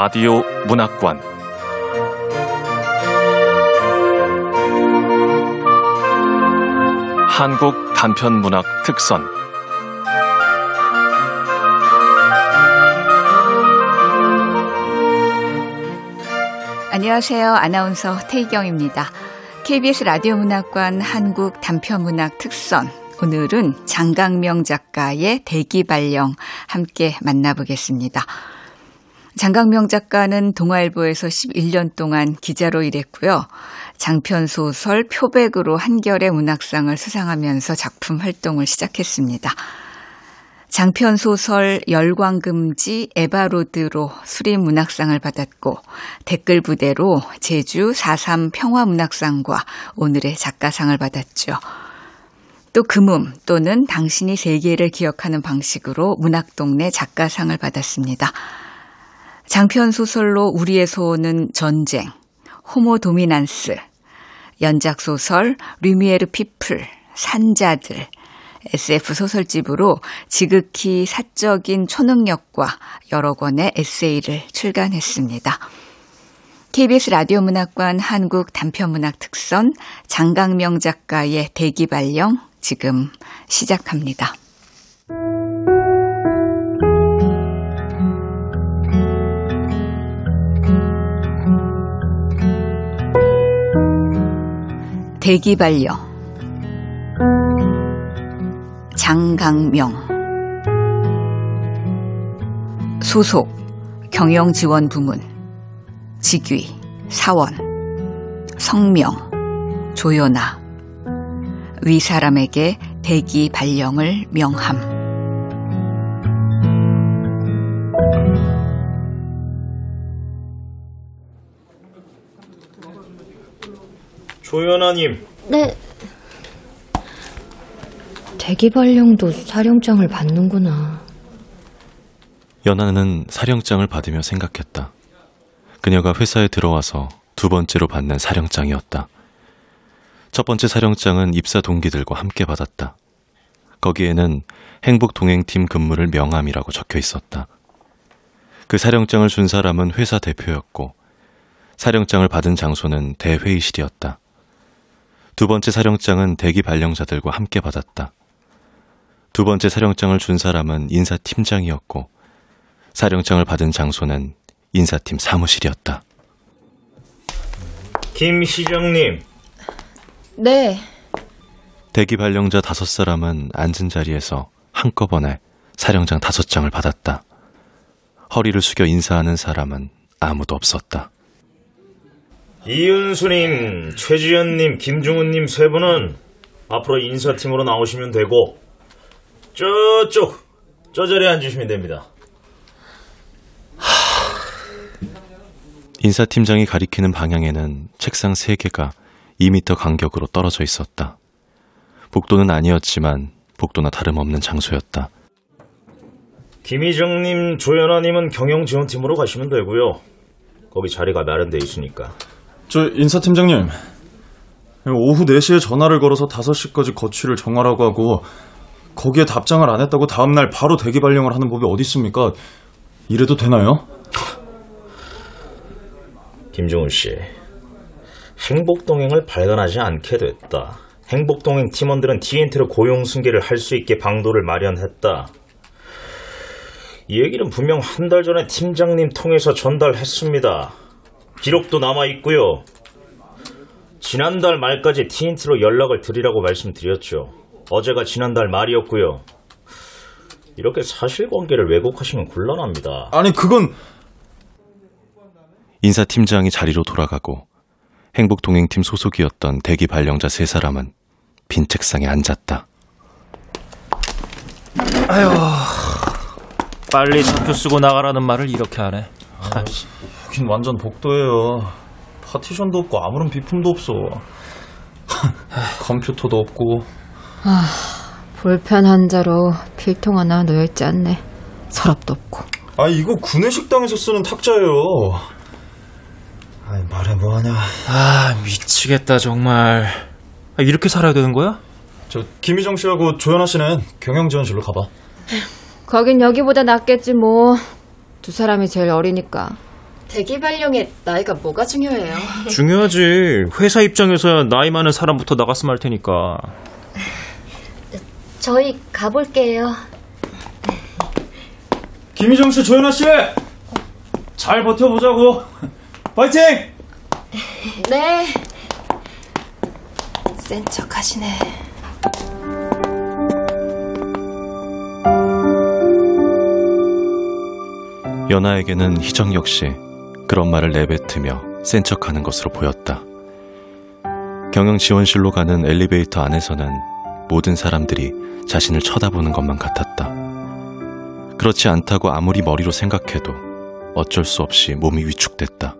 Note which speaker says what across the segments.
Speaker 1: 라디오 문학관 한국 단편 문학 특선
Speaker 2: 안녕하세요. 아나운서 태희경입니다. KBS 라디오 문학관 한국 단편 문학 특선 오늘은 장강명 작가의 대기발령 함께 만나보겠습니다. 장강명 작가는 동아일보에서 11년 동안 기자로 일했고요. 장편 소설 표백으로 한결의 문학상을 수상하면서 작품 활동을 시작했습니다. 장편 소설 열광금지 에바로드로 수림 문학상을 받았고 댓글 부대로 제주 4.3 평화문학상과 오늘의 작가상을 받았죠. 또 금음 또는 당신이 세계를 기억하는 방식으로 문학동네 작가상을 받았습니다. 장편 소설로 우리의 소원은 전쟁, 호모 도미난스, 연작 소설 류미에르 피플, 산자들, SF 소설집으로 지극히 사적인 초능력과 여러 권의 에세이를 출간했습니다. KBS 라디오 문학관 한국 단편문학 특선 장강명 작가의 대기 발령 지금 시작합니다. 대기발령 장강명. 소속 경영지원부문. 직위 사원. 성명 조연아. 위 사람에게 대기 발령을 명함
Speaker 3: 조연아님.
Speaker 4: 네. 대기발령도 사령장을 받는구나.
Speaker 5: 연하는 사령장을 받으며 생각했다. 그녀가 회사에 들어와서 두 번째로 받는 사령장이었다. 첫 번째 사령장은 입사 동기들과 함께 받았다. 거기에는 행복동행팀 근무를 명함이라고 적혀 있었다. 그 사령장을 준 사람은 회사 대표였고, 사령장을 받은 장소는 대회의실이었다. 두 번째 사령장은 대기 발령자들과 함께 받았다. 두 번째 사령장을 준 사람은 인사팀장이었고, 사령장을 받은 장소는 인사팀 사무실이었다.
Speaker 3: 김시정님.
Speaker 4: 네.
Speaker 5: 대기 발령자 다섯 사람은 앉은 자리에서 한꺼번에 사령장 다섯 장을 받았다. 허리를 숙여 인사하는 사람은 아무도 없었다.
Speaker 3: 이윤수님, 최지연님, 김중훈님 세 분은 앞으로 인사팀으로 나오시면 되고 저쪽 저 자리에 앉으시면 됩니다.
Speaker 5: 인사팀장이 가리키는 방향에는 책상 세 개가 2미터 간격으로 떨어져 있었다. 복도는 아니었지만 복도나 다름없는 장소였다.
Speaker 3: 김희정님, 조연아님은 경영 지원팀으로 가시면 되고요. 거기 자리가 마련돼 있으니까.
Speaker 6: 저 인사 팀장님 오후 4시에 전화를 걸어서 5시까지 거취를 정하라고 하고 거기에 답장을 안 했다고 다음 날 바로 대기 발령을 하는 법이 어디 있습니까? 이래도 되나요?
Speaker 3: 김종훈 씨, 행복 동행을 발간하지 않게 됐다. 행복 동행 팀원들은 TNT로 고용 승계를 할 수 있게 방도를 마련했다. 이 얘기는 분명 한 달 전에 팀장님 통해서 전달했습니다. 기록도 남아 있고요. 지난달 말까지 TNT로 연락을 드리라고 말씀드렸죠. 어제가 지난달 말이었고요. 이렇게 사실관계를 왜곡하시면 곤란합니다.
Speaker 6: 아니 그건
Speaker 5: 인사팀장이 자리로 돌아가고 행복동행팀 소속이었던 대기 발령자 세 사람은 빈 책상에 앉았다.
Speaker 7: 아유, 빨리 차표 쓰고 나가라는 말을 이렇게 하네.
Speaker 6: 여긴 완전 복도예요. 파티션도 없고 아무런 비품도 없어. 컴퓨터도 없고
Speaker 4: 볼펜 한 자로 필통 하나 놓여 있지 않네. 서랍도 없고.
Speaker 6: 아 이거 구내식당에서 쓰는 탁자예요. 아이 말해 뭐하냐.
Speaker 7: 아, 미치겠다, 정말. 아, 이렇게 살아야 되는 거야?
Speaker 6: 저 김희정 씨하고 조연아 씨는 경영 지원실로 가봐.
Speaker 4: 거긴 여기보다 낫겠지 뭐. 두 사람이 제일 어리니까.
Speaker 8: 대기 발령에 나이가 뭐가 중요해요?
Speaker 7: 중요하지. 회사 입장에서야 나이 많은 사람부터 나갔으면 할 테니까.
Speaker 9: 저희 가볼게요.
Speaker 6: 김희정 씨, 조연아 씨! 잘 버텨보자고. 파이팅!
Speaker 8: 네. 센 척 하시네.
Speaker 5: 연아에게는 희정 역시 그런 말을 내뱉으며 센 척하는 것으로 보였다. 경영 지원실로 가는 엘리베이터 안에서는 모든 사람들이 자신을 쳐다보는 것만 같았다. 그렇지 않다고 아무리 머리로 생각해도 어쩔 수 없이 몸이 위축됐다.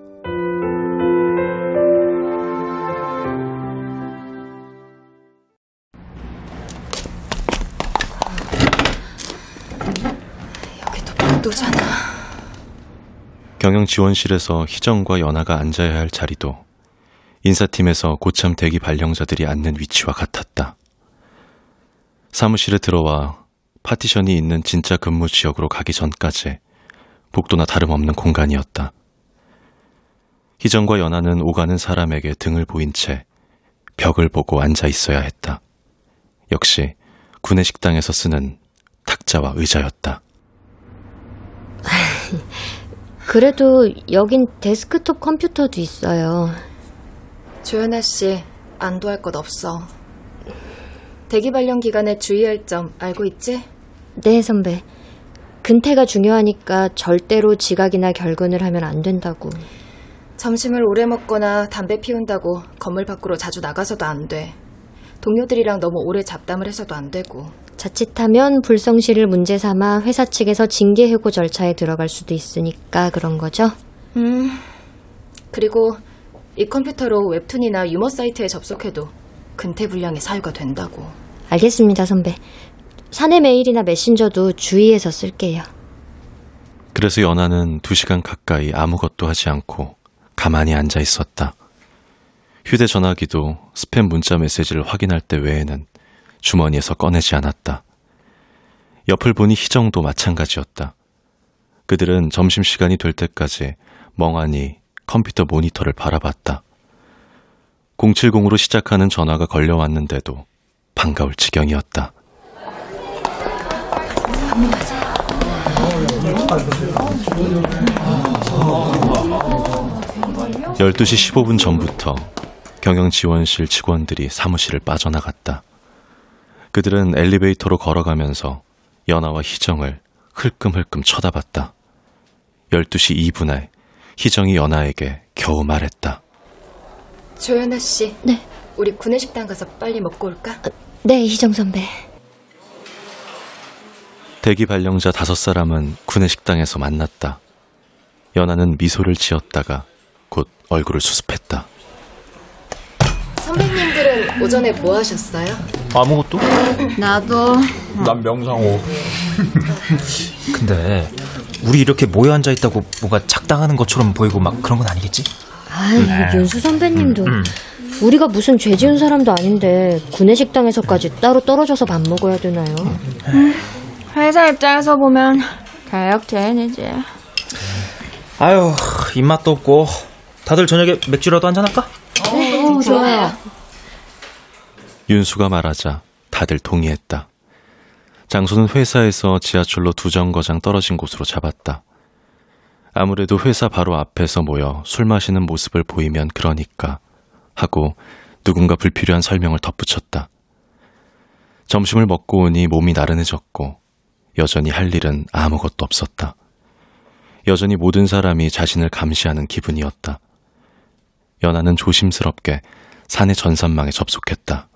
Speaker 8: 여기도 복도잖아.
Speaker 5: 경영 지원실에서 희정과 연아가 앉아야 할 자리도 인사팀에서 고참 대기 발령자들이 앉는 위치와 같았다. 사무실에 들어와 파티션이 있는 진짜 근무 지역으로 가기 전까지 복도나 다름없는 공간이었다. 희정과 연아는 오가는 사람에게 등을 보인 채 벽을 보고 앉아 있어야 했다. 역시 구내 식당에서 쓰는 탁자와 의자였다.
Speaker 9: 그래도 여긴 데스크톱 컴퓨터도 있어요.
Speaker 8: 조연아 씨, 안도할 것 없어. 대기 발령 기간에 주의할 점 알고 있지?
Speaker 9: 네, 선배. 근태가 중요하니까 절대로 지각이나 결근을 하면 안 된다고.
Speaker 8: 점심을 오래 먹거나 담배 피운다고 건물 밖으로 자주 나가서도 안 돼. 동료들이랑 너무 오래 잡담을 해서도 안 되고.
Speaker 9: 자칫하면 불성실을 문제 삼아 회사 측에서 징계 해고 절차에 들어갈 수도 있으니까 그런 거죠?
Speaker 8: 음. 그리고 이 컴퓨터로 웹툰이나 유머 사이트에 접속해도 근태 불량의 사유가 된다고.
Speaker 9: 알겠습니다, 선배. 사내 메일이나 메신저도 주의해서 쓸게요.
Speaker 5: 그래서 연아는 두 시간 가까이 아무것도 하지 않고 가만히 앉아 있었다. 휴대전화기도 스팸 문자 메시지를 확인할 때 외에는 주머니에서 꺼내지 않았다. 옆을 보니 희정도 마찬가지였다. 그들은 점심시간이 될 때까지 멍하니 컴퓨터 모니터를 바라봤다. 070으로 시작하는 전화가 걸려왔는데도 반가울 지경이었다. 12시 15분 전부터 경영지원실 직원들이 사무실을 빠져나갔다. 그들은 엘리베이터로 걸어가면서 연아와 희정을 흘끔흘끔 쳐다봤다. 12시 2분에 희정이 연아에게 겨우 말했다.
Speaker 8: 조연아 씨.
Speaker 9: 네.
Speaker 8: 우리 구내식당 가서 빨리 먹고 올까?
Speaker 9: 네, 희정 선배.
Speaker 5: 대기 발령자 다섯 사람은 구내식당에서 만났다. 연아는 미소를 지었다가 곧 얼굴을 수습했다.
Speaker 8: 선배님들은 오전에 뭐 하셨어요?
Speaker 7: 아무것도?
Speaker 8: 나도.
Speaker 6: 난 명상호.
Speaker 7: 근데 우리 이렇게 모여 앉아 있다고 뭔가 작당하는 것처럼 보이고 막 그런 건 아니겠지?
Speaker 9: 아이, 윤수 선배님도. 우리가 무슨 죄 지은 사람도 아닌데 구내식당에서까지 따로 떨어져서 밥 먹어야 되나요?
Speaker 4: 회사 입장에서 보면 개혁죄인이지.
Speaker 7: 아유 입맛도 없고 다들 저녁에 맥주라도 한잔 할까?
Speaker 9: 어, 좋아요.
Speaker 5: 윤수가 말하자 다들 동의했다. 장소는 회사에서 지하철로 두 정거장 떨어진 곳으로 잡았다. 아무래도 회사 바로 앞에서 모여 술 마시는 모습을 보이면 그러니까 하고 누군가 불필요한 설명을 덧붙였다. 점심을 먹고 오니 몸이 나른해졌고 여전히 할 일은 아무것도 없었다. 여전히 모든 사람이 자신을 감시하는 기분이었다. 연아는 조심스럽게 사내 전산망에 접속했다.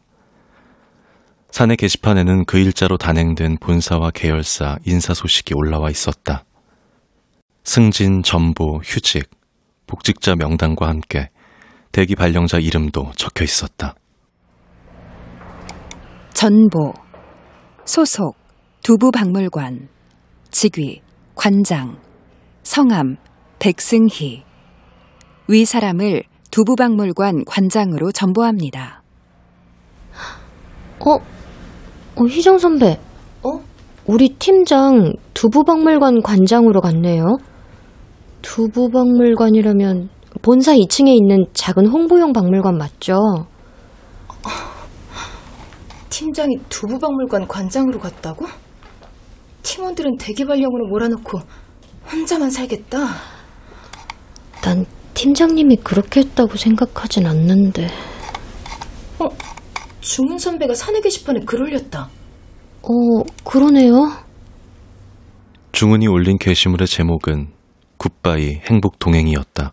Speaker 5: 사내 게시판에는 그 일자로 단행된 본사와 계열사 인사 소식이 올라와 있었다. 승진, 전보, 휴직, 복직자 명단과 함께 대기 발령자 이름도 적혀 있었다.
Speaker 10: 전보, 소속, 두부박물관, 직위, 관장, 성함, 백승희. 위 사람을 두부박물관 관장으로 전보합니다.
Speaker 9: 어? 어, 희정 선배.
Speaker 8: 어?
Speaker 9: 우리 팀장 두부박물관 관장으로 갔네요. 두부박물관이라면 본사 2층에 있는 작은 홍보용 박물관 맞죠?
Speaker 8: 팀장이 두부박물관 관장으로 갔다고? 팀원들은 대기발령으로 몰아놓고 혼자만 살겠다.
Speaker 9: 난 팀장님이 그렇게 했다고 생각하진 않는데.
Speaker 8: 어, 중훈 선배가 사내 게시판에 글 올렸다.
Speaker 9: 어, 그러네요.
Speaker 5: 중은이 올린 게시물의 제목은 굿바이 행복 동행이었다.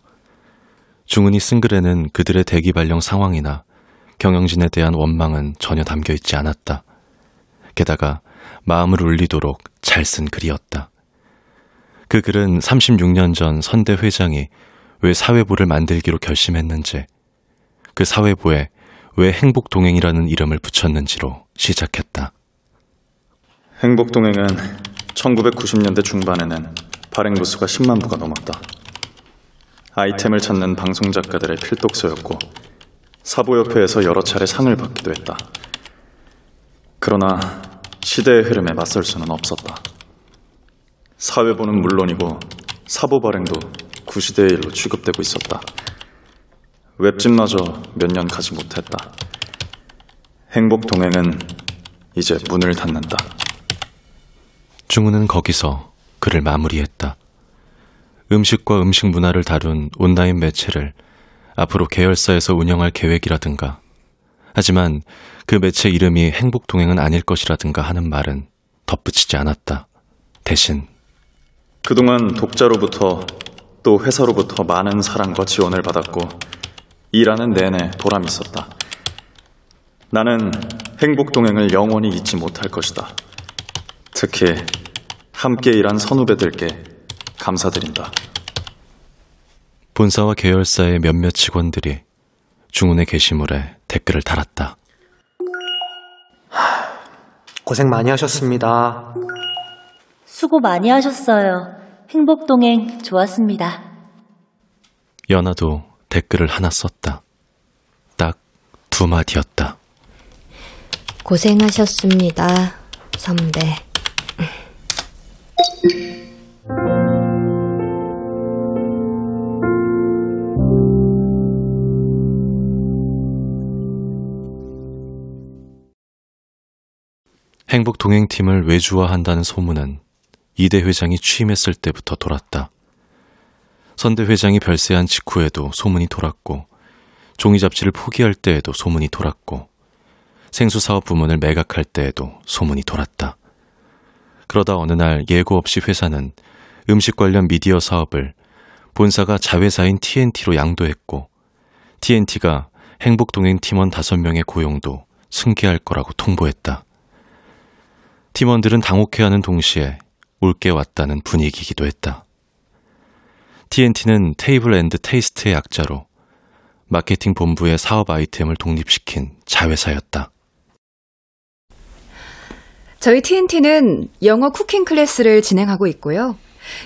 Speaker 5: 중은이 쓴 글에는 그들의 대기 발령 상황이나 경영진에 대한 원망은 전혀 담겨 있지 않았다. 게다가 마음을 울리도록 잘 쓴 글이었다. 그 글은 36년 전 선대 회장이 왜 사회부를 만들기로 결심했는지, 그 사회부에 왜 행복동행이라는 이름을 붙였는지로 시작했다.
Speaker 11: 행복동행은 1990년대 중반에는 발행 부수가 10만 부가 넘었다. 아이템을 찾는 방송 작가들의 필독서였고 사보협회에서 여러 차례 상을 받기도 했다. 그러나 시대의 흐름에 맞설 수는 없었다. 사회부는 물론이고 사보 발행도 구시대의 일로 취급되고 있었다. 웹진마저 몇 년 가지 못했다. 행복 동행은 이제 문을 닫는다.
Speaker 5: 중우는 거기서 글을 마무리했다. 음식과 음식 문화를 다룬 온라인 매체를 앞으로 계열사에서 운영할 계획이라든가, 하지만 그 매체 이름이 행복 동행은 아닐 것이라든가 하는 말은 덧붙이지 않았다. 대신
Speaker 11: 그동안 독자로부터 또 회사로부터 많은 사랑과 지원을 받았고 일하는 내내 보람이 있었다. 나는 행복 동행을 영원히 잊지 못할 것이다. 특히 함께 일한 선후배들께 감사드린다.
Speaker 5: 본사와 계열사의 몇몇 직원들이 중훈의 게시물에 댓글을 달았다.
Speaker 12: 고생 많이 하셨습니다.
Speaker 13: 수고 많이 하셨어요. 행복동행 좋았습니다.
Speaker 5: 연아도 댓글을 하나 썼다. 딱 두 마디였다.
Speaker 9: 고생하셨습니다, 선배.
Speaker 5: 행복 동행팀을 외주화한다는 소문은 이대 회장이 취임했을 때부터 돌았다. 선대 회장이 별세한 직후에도 소문이 돌았고, 종이 잡지를 포기할 때에도 소문이 돌았고, 생수 사업 부문을 매각할 때에도 소문이 돌았다. 그러다 어느 날 예고 없이 회사는 음식 관련 미디어 사업을 본사가 자회사인 TNT로 양도했고, TNT가 행복동행 팀원 5명의 고용도 승계할 거라고 통보했다. 팀원들은 당혹해하는 동시에 올게 왔다는 분위기이기도 했다. TNT는 Table and Taste의 약자로 마케팅 본부의 사업 아이템을 독립시킨 자회사였다.
Speaker 14: 저희 TNT는 영어 cooking class를 진행하고 있고요.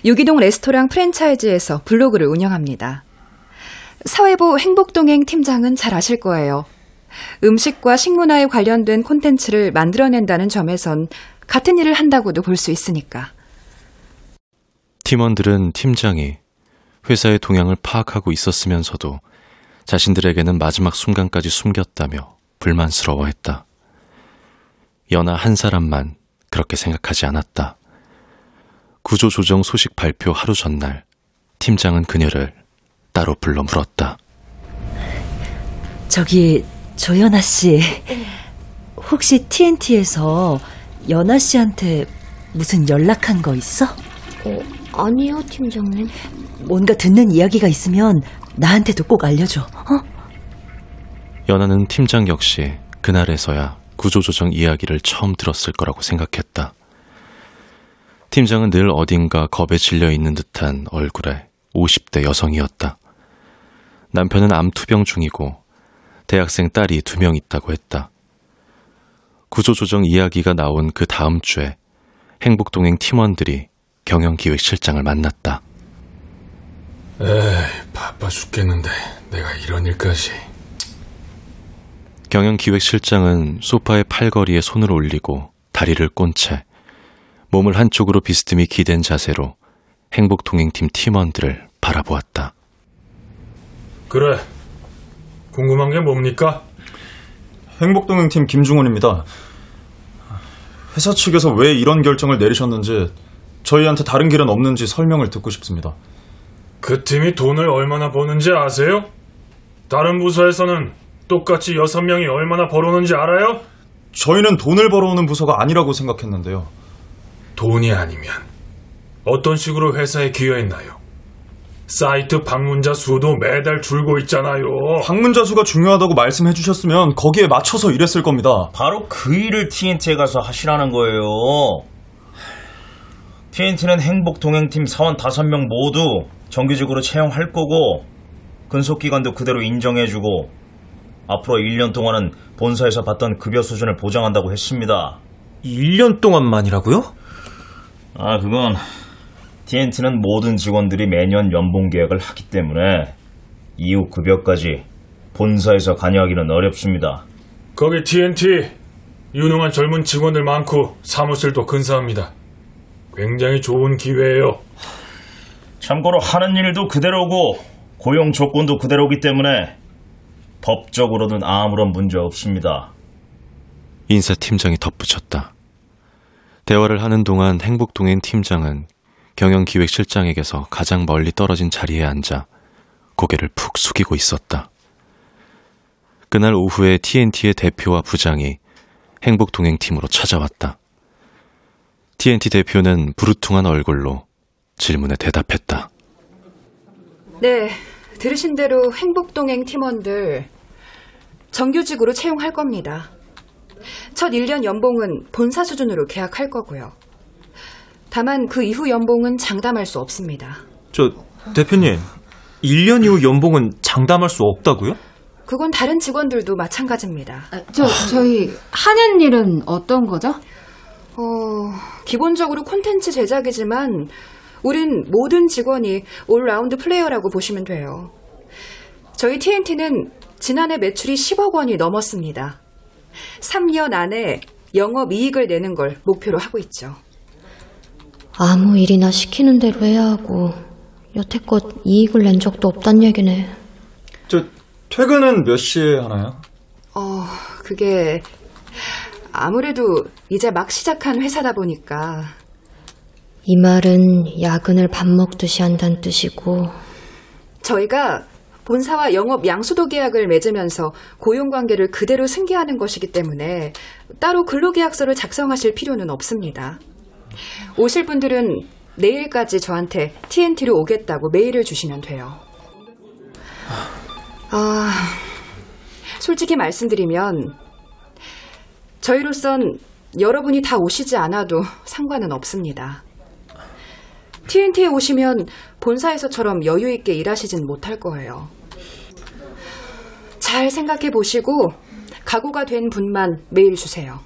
Speaker 14: 유기농 레스토랑 프랜차이즈에서 블로그를 운영합니다. 사외보 행복동행 팀장은 잘 아실 거예요. 음식과 식문화에 관련된 콘텐츠를 만들어낸다는 점에선 같은 일을 한다고도 볼 수 있으니까.
Speaker 5: 팀원들은 팀장이 회사의 동향을 파악하고 있었으면서도 자신들에게는 마지막 순간까지 숨겼다며 불만스러워했다. 연하 한 사람만 그렇게 생각하지 않았다. 구조조정 소식 발표 하루 전날 팀장은 그녀를 따로 불러 물었다.
Speaker 13: 저기 조연아 씨, 혹시 TNT에서 연아 씨한테 무슨 연락한 거 있어?
Speaker 9: 어, 아니요, 팀장님.
Speaker 13: 뭔가 듣는 이야기가 있으면 나한테도 꼭 알려줘. 어?
Speaker 5: 연하는 팀장 역시 그날에서야 구조조정 이야기를 처음 들었을 거라고 생각했다. 팀장은 늘 어딘가 겁에 질려 있는 듯한 얼굴의 50대 여성이었다. 남편은 암투병 중이고 대학생 딸이 두 명 있다고 했다. 구조조정 이야기가 나온 그 다음 주에 행복동행 팀원들이 경영기획실장을 만났다.
Speaker 15: 에이, 바빠 죽겠는데 내가 이런 일까지.
Speaker 5: 경영기획실장은 소파의 팔걸이에 손을 올리고 다리를 꼰 채 몸을 한쪽으로 비스듬히 기댄 자세로 행복동행팀 팀원들을 바라보았다.
Speaker 15: 그래. 궁금한 게 뭡니까?
Speaker 6: 행복동행팀 김중원입니다. 회사 측에서 왜 이런 결정을 내리셨는지 저희한테 다른 길은 없는지 설명을 듣고 싶습니다.
Speaker 15: 그 팀이 돈을 얼마나 버는지 아세요? 다른 부서에서는 똑같이 여섯 명이 얼마나 벌어오는지 알아요?
Speaker 6: 저희는 돈을 벌어오는 부서가 아니라고 생각했는데요.
Speaker 15: 돈이 아니면 어떤 식으로 회사에 기여했나요? 사이트 방문자 수도 매달 줄고 있잖아요.
Speaker 6: 방문자 수가 중요하다고 말씀해 주셨으면 거기에 맞춰서 일했을 겁니다.
Speaker 3: 바로 그 일을 TNT에 가서 하시라는 거예요. TNT는 행복 동행팀 사원 5명 모두 정규직으로 채용할 거고 근속 기간도 그대로 인정해주고 앞으로 1년 동안은 본사에서 받던 급여 수준을 보장한다고 했습니다.
Speaker 7: 1년 동안만이라고요?
Speaker 3: 아, 그건 TNT는 모든 직원들이 매년 연봉 계약을 하기 때문에 이후 급여까지 본사에서 관여하기는 어렵습니다.
Speaker 15: 거기 TNT 유능한 젊은 직원들 많고 사무실도 근사합니다. 굉장히 좋은 기회예요.
Speaker 3: 참고로 하는 일도 그대로고 고용 조건도 그대로기 때문에 법적으로는 아무런 문제 없습니다.
Speaker 5: 인사팀장이 덧붙였다. 대화를 하는 동안 행복동행 팀장은 경영기획실장에게서 가장 멀리 떨어진 자리에 앉아 고개를 푹 숙이고 있었다. 그날 오후에 TNT의 대표와 부장이 행복동행팀으로 찾아왔다. TNT 대표는 부르퉁한 얼굴로 질문에 대답했다.
Speaker 14: 네, 들으신 대로 행복동행 팀원들 정규직으로 채용할 겁니다. 첫 1년 연봉은 본사 수준으로 계약할 거고요. 다만 그 이후 연봉은 장담할 수 없습니다.
Speaker 7: 저, 대표님, 1년 이후 연봉은 장담할 수 없다고요?
Speaker 14: 그건 다른 직원들도 마찬가지입니다.
Speaker 4: 저, 저희 하는 일은 어떤 거죠?
Speaker 14: 어, 기본적으로 콘텐츠 제작이지만 우린 모든 직원이 all-round player라고 보시면 돼요. 저희 TNT는 지난해 매출이 10억 원이 넘었습니다. 3년 안에 영업 이익을 내는 걸 목표로 하고 있죠.
Speaker 9: 아무 일이나 시키는 대로 해야 하고 여태껏 이익을 낸 적도 없단 얘기네.
Speaker 6: 저 퇴근은 몇 시에 하나요?
Speaker 14: 어, 그게 아무래도 이제 막 시작한 회사다 보니까
Speaker 9: 이 말은 야근을 밥 먹듯이 한다는 뜻이고
Speaker 14: 저희가 본사와 영업 양수도 계약을 맺으면서 고용 관계를 그대로 승계하는 것이기 때문에 따로 근로계약서를 작성하실 필요는 없습니다. 오실 분들은 내일까지 저한테 TNT로 오겠다고 메일을 주시면 돼요. 아, 솔직히 말씀드리면 저희로선 여러분이 다 오시지 않아도 상관은 없습니다. TNT에 오시면 본사에서처럼 여유 있게 일하시진 못할 거예요. 잘 생각해 보시고 각오가 된 분만 메일 주세요.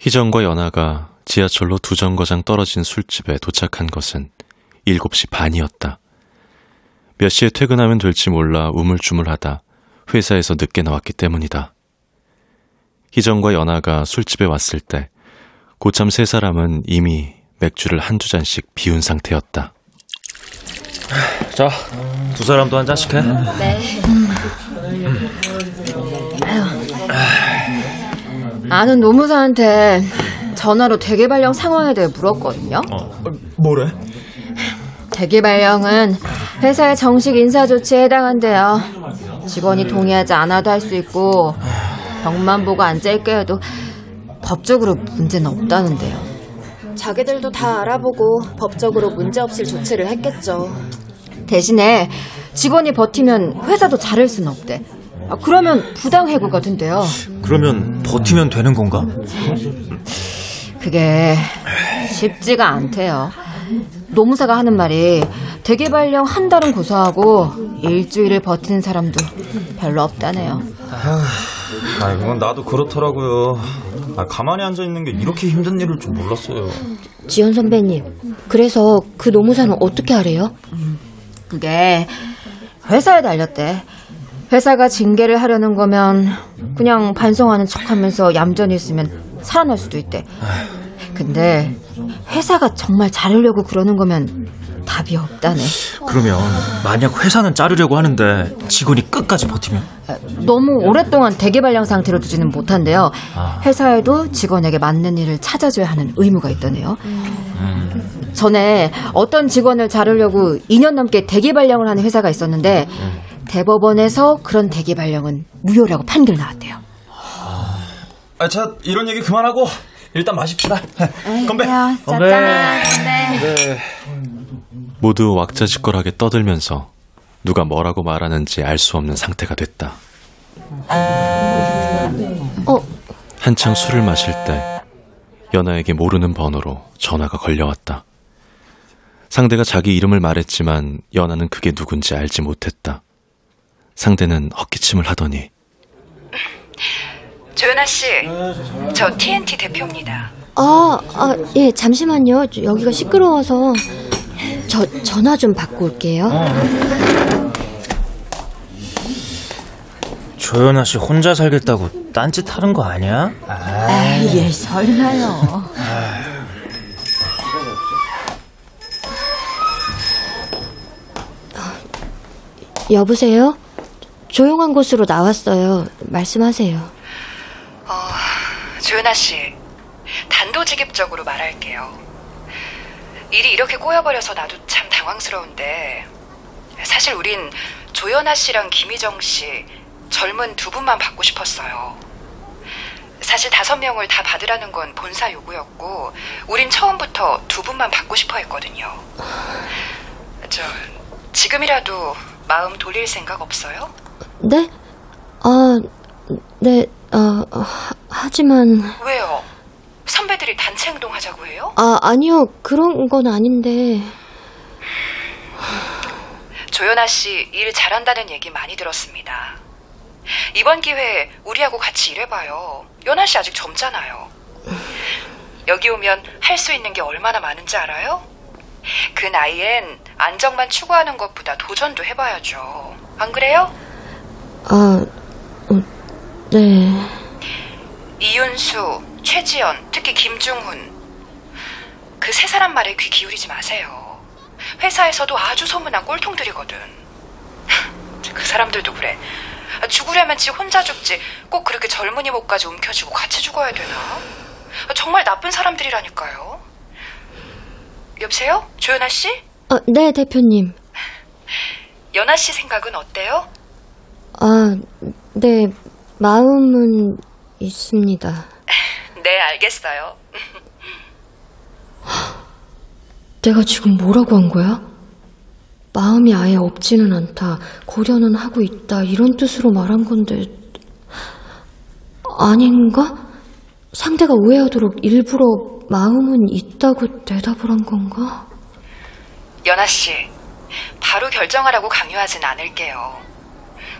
Speaker 5: 희정과 연아가 지하철로 두 정거장 떨어진 술집에 도착한 것은 7시 반이었다. 몇 시에 퇴근하면 될지 몰라 우물쭈물하다 회사에서 늦게 나왔기 때문이다. 희정과 연아가 술집에 왔을 때 고참 세 사람은 이미 맥주를 한두 잔씩 비운 상태였다.
Speaker 7: 자, 두 사람도 한 잔씩 해.
Speaker 4: 네. 아는 노무사한테 전화로 대개발령 상황에 대해 물었거든요.
Speaker 6: 뭐래?
Speaker 4: 대개발령은 회사의 정식 인사 조치에 해당한대요. 직원이 동의하지 않아도 할 수 있고 벽만 보고 앉아 있게 해도 법적으로 문제는 없다는데요.
Speaker 8: 자기들도 다 알아보고 법적으로 문제 없을 조치를 했겠죠.
Speaker 4: 대신에 직원이 버티면 회사도 자를 수는 없대. 아, 그러면 부당 해고가 된대요.
Speaker 7: 그러면 버티면 되는 건가?
Speaker 4: 그게 쉽지가 않대요. 노무사가 하는 말이 대개발령 한 달은 고소하고 일주일을 버티는 사람도 별로 없다네요.
Speaker 6: 아, 그건 나도 그렇더라고요. 아, 가만히 앉아 있는 게 이렇게 힘든 일일 줄 몰랐어요.
Speaker 9: 지연 선배님, 그래서 그 노무사는 어떻게 하래요?
Speaker 4: 그게 회사에 달렸대. 회사가 징계를 하려는 거면 그냥 반성하는 척하면서 얌전히 있으면 살아날 수도 있대. 근데 회사가 정말 자르려고 그러는 거면 답이 없다네.
Speaker 7: 그러면 만약 회사는 자르려고 하는데 직원이 끝까지 버티면
Speaker 4: 너무 오랫동안 대기발령 상태로 두지는 못한데요. 회사에도 직원에게 맞는 일을 찾아줘야 하는 의무가 있다네요. 전에 어떤 직원을 자르려고 2년 넘게 대기발령을 하는 회사가 있었는데 대법원에서 그런 대기발령은 무효라고 판결 나왔대요.
Speaker 6: 아, 자, 이런 얘기 그만하고 일단 마십시다. 건배.
Speaker 5: 네. 모두 왁자지껄하게 떠들면서 누가 뭐라고 말하는지 알 수 없는 상태가 됐다.
Speaker 4: 어,
Speaker 5: 한창 술을 마실 때 연아에게 모르는 번호로 전화가 걸려왔다. 상대가 자기 이름을 말했지만 연아는 그게 누군지 알지 못했다. 상대는 헛기침을 하더니
Speaker 10: 조연아 씨, 저 TNT 대표입니다.
Speaker 9: 아, 아, 예, 잠시만요. 저 여기가 시끄러워서 저 전화 좀 받고 올게요.
Speaker 7: 조연아 씨 혼자 살겠다고 딴짓 하는 거 아니야?
Speaker 13: 에이, 설마요.
Speaker 9: 여보세요? 조용한 곳으로 나왔어요. 말씀하세요.
Speaker 10: 어, 조연아 씨, 단도직입적으로 말할게요. 일이 이렇게 꼬여버려서 나도 참 당황스러운데 사실 우린 조연아 씨랑 김희정 씨 젊은 두 분만 받고 싶었어요. 사실 다섯 명을 다 받으라는 건 본사 요구였고 우린 처음부터 두 분만 받고 싶어 했거든요. 저 지금이라도 마음 돌릴 생각 없어요?
Speaker 9: 네? 아, 네, 아, 하, 하지만
Speaker 10: 왜요? 선배들이 단체 행동하자고 해요?
Speaker 9: 아, 아니요. 그런 건 아닌데.
Speaker 10: 조연아 씨 일 잘한다는 얘기 많이 들었습니다. 이번 기회에 우리하고 같이 일해봐요. 연아 씨 아직 젊잖아요. 여기 오면 할 수 있는 게 얼마나 많은지 알아요? 그 나이엔 안정만 추구하는 것보다 도전도 해봐야죠. 안 그래요?
Speaker 9: 아, 음, 네.
Speaker 10: 이윤수, 최지연, 특히 김중훈. 그 세 사람 말에 귀 기울이지 마세요. 회사에서도 아주 소문난 꼴통들이거든. 그 사람들도 그래. 아, 죽으려면 지 혼자 죽지. 꼭 그렇게 젊은이 목까지 움켜쥐고 같이 죽어야 되나? 아, 정말 나쁜 사람들이라니까요. 여보세요? 조연아 씨?
Speaker 9: 아, 네, 대표님.
Speaker 10: 연아 씨 생각은 어때요?
Speaker 9: 아, 네. 마음은 있습니다.
Speaker 10: 네, 알겠어요.
Speaker 9: 내가 지금 뭐라고 한 거야? 마음이 아예 없지는 않다. 고려는 하고 있다. 이런 뜻으로 말한 건데. 아닌가? 상대가 오해하도록 일부러 마음은 있다고 대답을 한 건가?
Speaker 10: 연아 씨, 바로 결정하라고 강요하진 않을게요.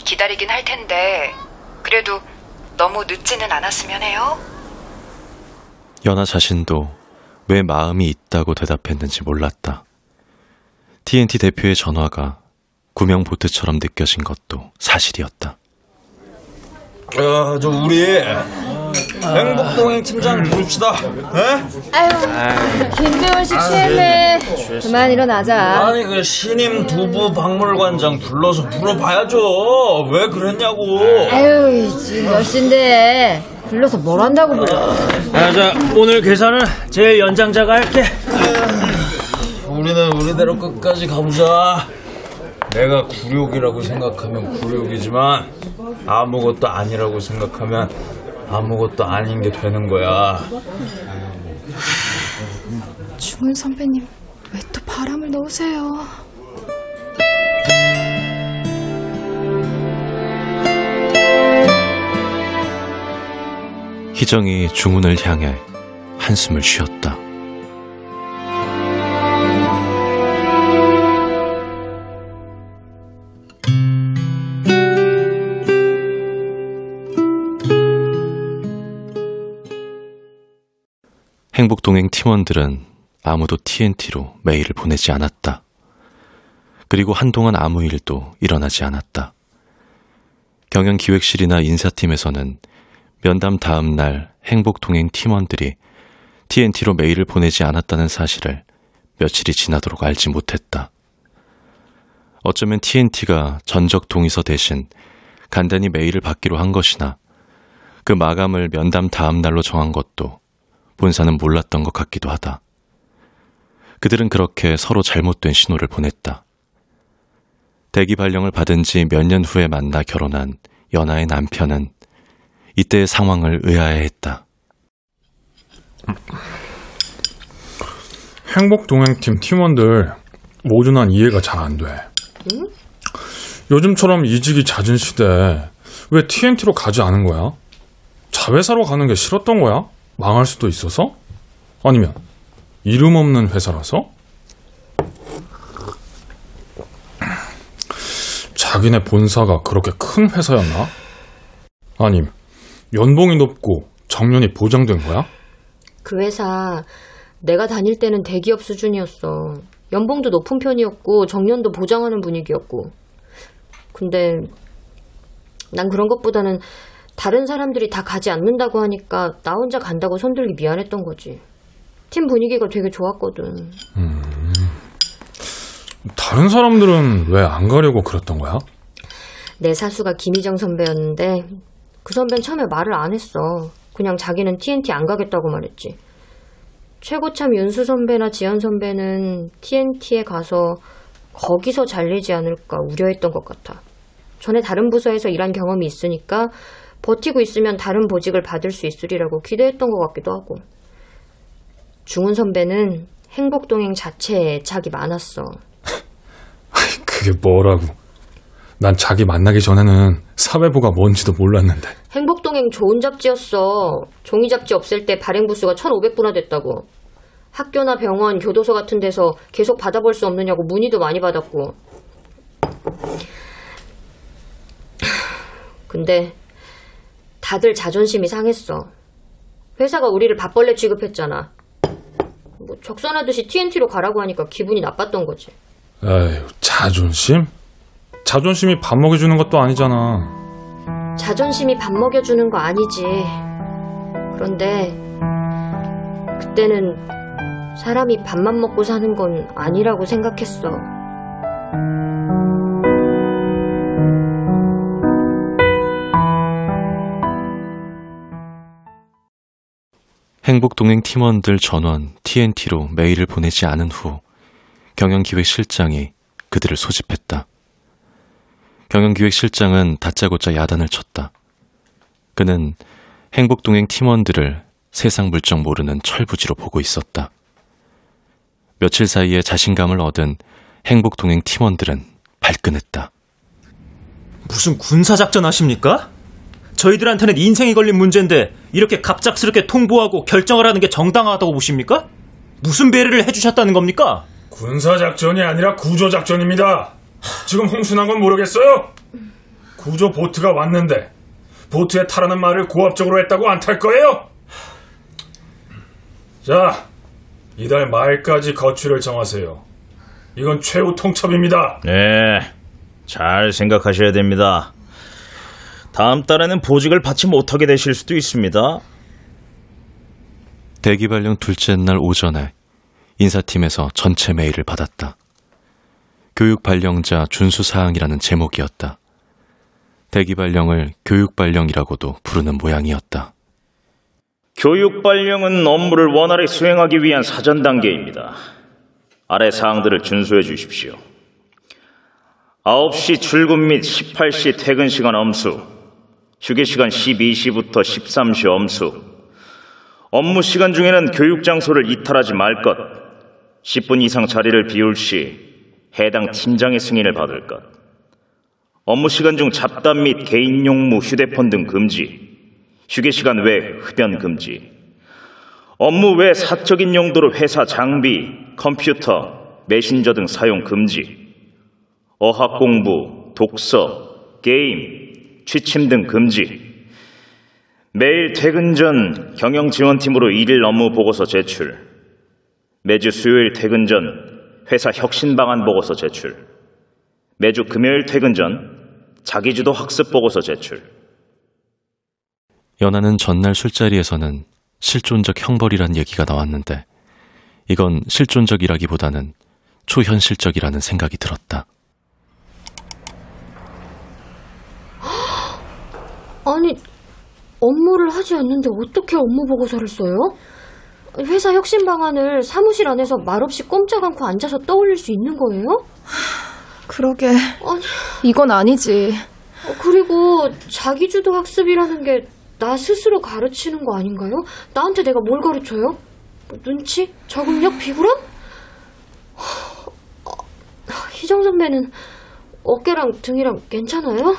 Speaker 10: 기다리긴 할 텐데, 그래도 너무 늦지는 않았으면 해요.
Speaker 5: 연아 자신도 왜 마음이 있다고 대답했는지 몰랐다. TNT 대표의 전화가 구명 보트처럼 느껴진 것도 사실이었다.
Speaker 6: 아, 저 우리 행복동행 팀장 부릅시다. 에?
Speaker 4: 아유, 김재원 씨 취했네. 그만 일어나자.
Speaker 6: 아니 그 신임 두부 박물관장 불러서 물어봐야죠. 왜 그랬냐고.
Speaker 4: 아유, 지금 몇 시인데. 불러서 뭘 한다고 불러.
Speaker 7: 아, 자, 오늘 계산은 제일 연장자가 할게.
Speaker 6: 우리는 우리대로 끝까지 가보자. 내가 굴욕이라고 생각하면 굴욕이지만 아무것도 아니라고 생각하면 아무것도 아닌 게 되는 거야.
Speaker 8: 중은 선배님, 왜 또 바람을 넣으세요?
Speaker 5: 희정이 중훈을 향해 한숨을 쉬었다. 행복동행 팀원들은 아무도 TNT로 메일을 보내지 않았다. 그리고 한동안 아무 일도 일어나지 않았다. 경영기획실이나 인사팀에서는 면담 다음 날 행복동행 팀원들이 TNT로 메일을 보내지 않았다는 사실을 며칠이 지나도록 알지 못했다. 어쩌면 TNT가 전적 동의서 대신 간단히 메일을 받기로 한 것이나 그 마감을 면담 다음 날로 정한 것도 본사는 몰랐던 것 같기도 하다. 그들은 그렇게 서로 잘못된 신호를 보냈다. 대기 발령을 받은 지 몇 년 후에 만나 결혼한 연하의 남편은 이때의 상황을 의아해했다.
Speaker 15: 행복동행팀 팀원들 모두 난 이해가 잘 안 돼. 요즘처럼 이직이 잦은 시대에 왜 TNT로 가지 않은 거야? 자회사로 가는 게 싫었던 거야? 망할 수도 있어서? 아니면 이름 없는 회사라서? 자기네 본사가 그렇게 큰 회사였나? 아님 연봉이 높고 정년이 보장된 거야?
Speaker 9: 그 회사 내가 다닐 때는 대기업 수준이었어. 연봉도 높은 편이었고 정년도 보장하는 분위기였고. 근데 난 그런 것보다는 다른 사람들이 다 가지 않는다고 하니까 나 혼자 간다고 손들기 미안했던 거지. 팀 분위기가 되게 좋았거든.
Speaker 15: 다른 사람들은 왜 안 가려고 그랬던 거야?
Speaker 9: 내 사수가 김희정 선배였는데 그 선배는 처음에 말을 안 했어. 그냥 자기는 TNT 안 가겠다고 말했지. 최고참 윤수 선배나 지연 선배는 TNT에 가서 거기서 잘리지 않을까 우려했던 것 같아. 전에 다른 부서에서 일한 경험이 있으니까 버티고 있으면 다른 보직을 받을 수 있으리라고 기대했던 것 같기도 하고. 중훈 선배는 행복동행 자체에 애착이 많았어.
Speaker 15: 그게 뭐라고? 난 자기 만나기 전에는 사회부가 뭔지도 몰랐는데.
Speaker 9: 행복동행 좋은 잡지였어. 종이 잡지 없앨 때 발행 부수가 1,500부나 됐다고. 학교나 병원, 교도소 같은 데서 계속 받아볼 수 없느냐고 문의도 많이 받았고. 근데 다들 자존심이 상했어. 회사가 우리를 밥벌레 취급했잖아. 뭐 적선하듯이 TNT로 가라고 하니까 기분이 나빴던 거지.
Speaker 15: 에휴, 자존심? 자존심이 밥 먹여주는 것도 아니잖아.
Speaker 9: 자존심이 밥 먹여주는 거 아니지. 그런데 그때는 사람이 밥만 먹고 사는 건 아니라고 생각했어.
Speaker 5: 행복동행 팀원들 전원 TNT로 메일을 보내지 않은 후 경영기획실장이 그들을 소집했다. 경영기획실장은 다짜고짜 야단을 쳤다. 그는 행복동행 팀원들을 세상 물정 모르는 철부지로 보고 있었다. 며칠 사이에 자신감을 얻은 행복동행 팀원들은 발끈했다.
Speaker 7: 무슨 군사작전 하십니까? 저희들한테는 인생이 걸린 문제인데 이렇게 갑작스럽게 통보하고 결정을 하는 게 정당하다고 보십니까? 무슨 배려를 해주셨다는 겁니까?
Speaker 15: 군사작전이 아니라 구조작전입니다. 지금 홍순한 건 모르겠어요? 구조 보트가 왔는데 보트에 타라는 말을 고압적으로 했다고 안 탈 거예요? 자, 이달 말까지 거취를 정하세요. 이건 최후 통첩입니다.
Speaker 3: 네, 잘 생각하셔야 됩니다. 다음 달에는 보직을 받지 못하게 되실 수도 있습니다.
Speaker 5: 대기 발령 둘째 날 오전에 인사팀에서 전체 메일을 받았다. 교육 발령자 준수 사항이라는 제목이었다. 대기 발령을 교육 발령이라고도 부르는 모양이었다.
Speaker 3: 교육 발령은 업무를 원활히 수행하기 위한 사전 단계입니다. 아래 사항들을 준수해 주십시오. 9시 출근 및 18시 퇴근 시간 엄수, 휴게 시간 12시부터 13시 엄수, 업무 시간 중에는 교육 장소를 이탈하지 말 것, 10분 이상 자리를 비울 시 해당 팀장의 승인을 받을 것, 업무 시간 중 잡담 및 개인 용무, 휴대폰 등 금지, 휴게 시간 외 흡연 금지, 업무 외 사적인 용도로 회사 장비, 컴퓨터, 메신저 등 사용 금지, 어학 공부, 독서, 게임, 취침 등 금지, 매일 퇴근 전 경영 지원팀으로 일일 업무 보고서 제출, 매주 수요일 퇴근 전 회사 혁신 방안 보고서 제출, 매주 금요일 퇴근 전 자기주도 학습 보고서 제출.
Speaker 5: 연하는 전날 술자리에서는 실존적 형벌이란 얘기가 나왔는데 이건 실존적이라기보다는 초현실적이라는 생각이 들었다.
Speaker 9: 아니, 업무를 하지 않는데 어떻게 업무 보고서를 써요? 회사 혁신 방안을 사무실 안에서 말없이 꼼짝 않고 앉아서 떠올릴 수 있는 거예요?
Speaker 8: 그러게.
Speaker 9: 아니,
Speaker 8: 이건 아니지.
Speaker 9: 어, 그리고 자기주도 학습이라는 게 나 스스로 가르치는 거 아닌가요? 나한테 내가 뭘 가르쳐요? 뭐 눈치? 적응력? 비굴함? 어, 희정 선배는 어깨랑 등이랑 괜찮아요?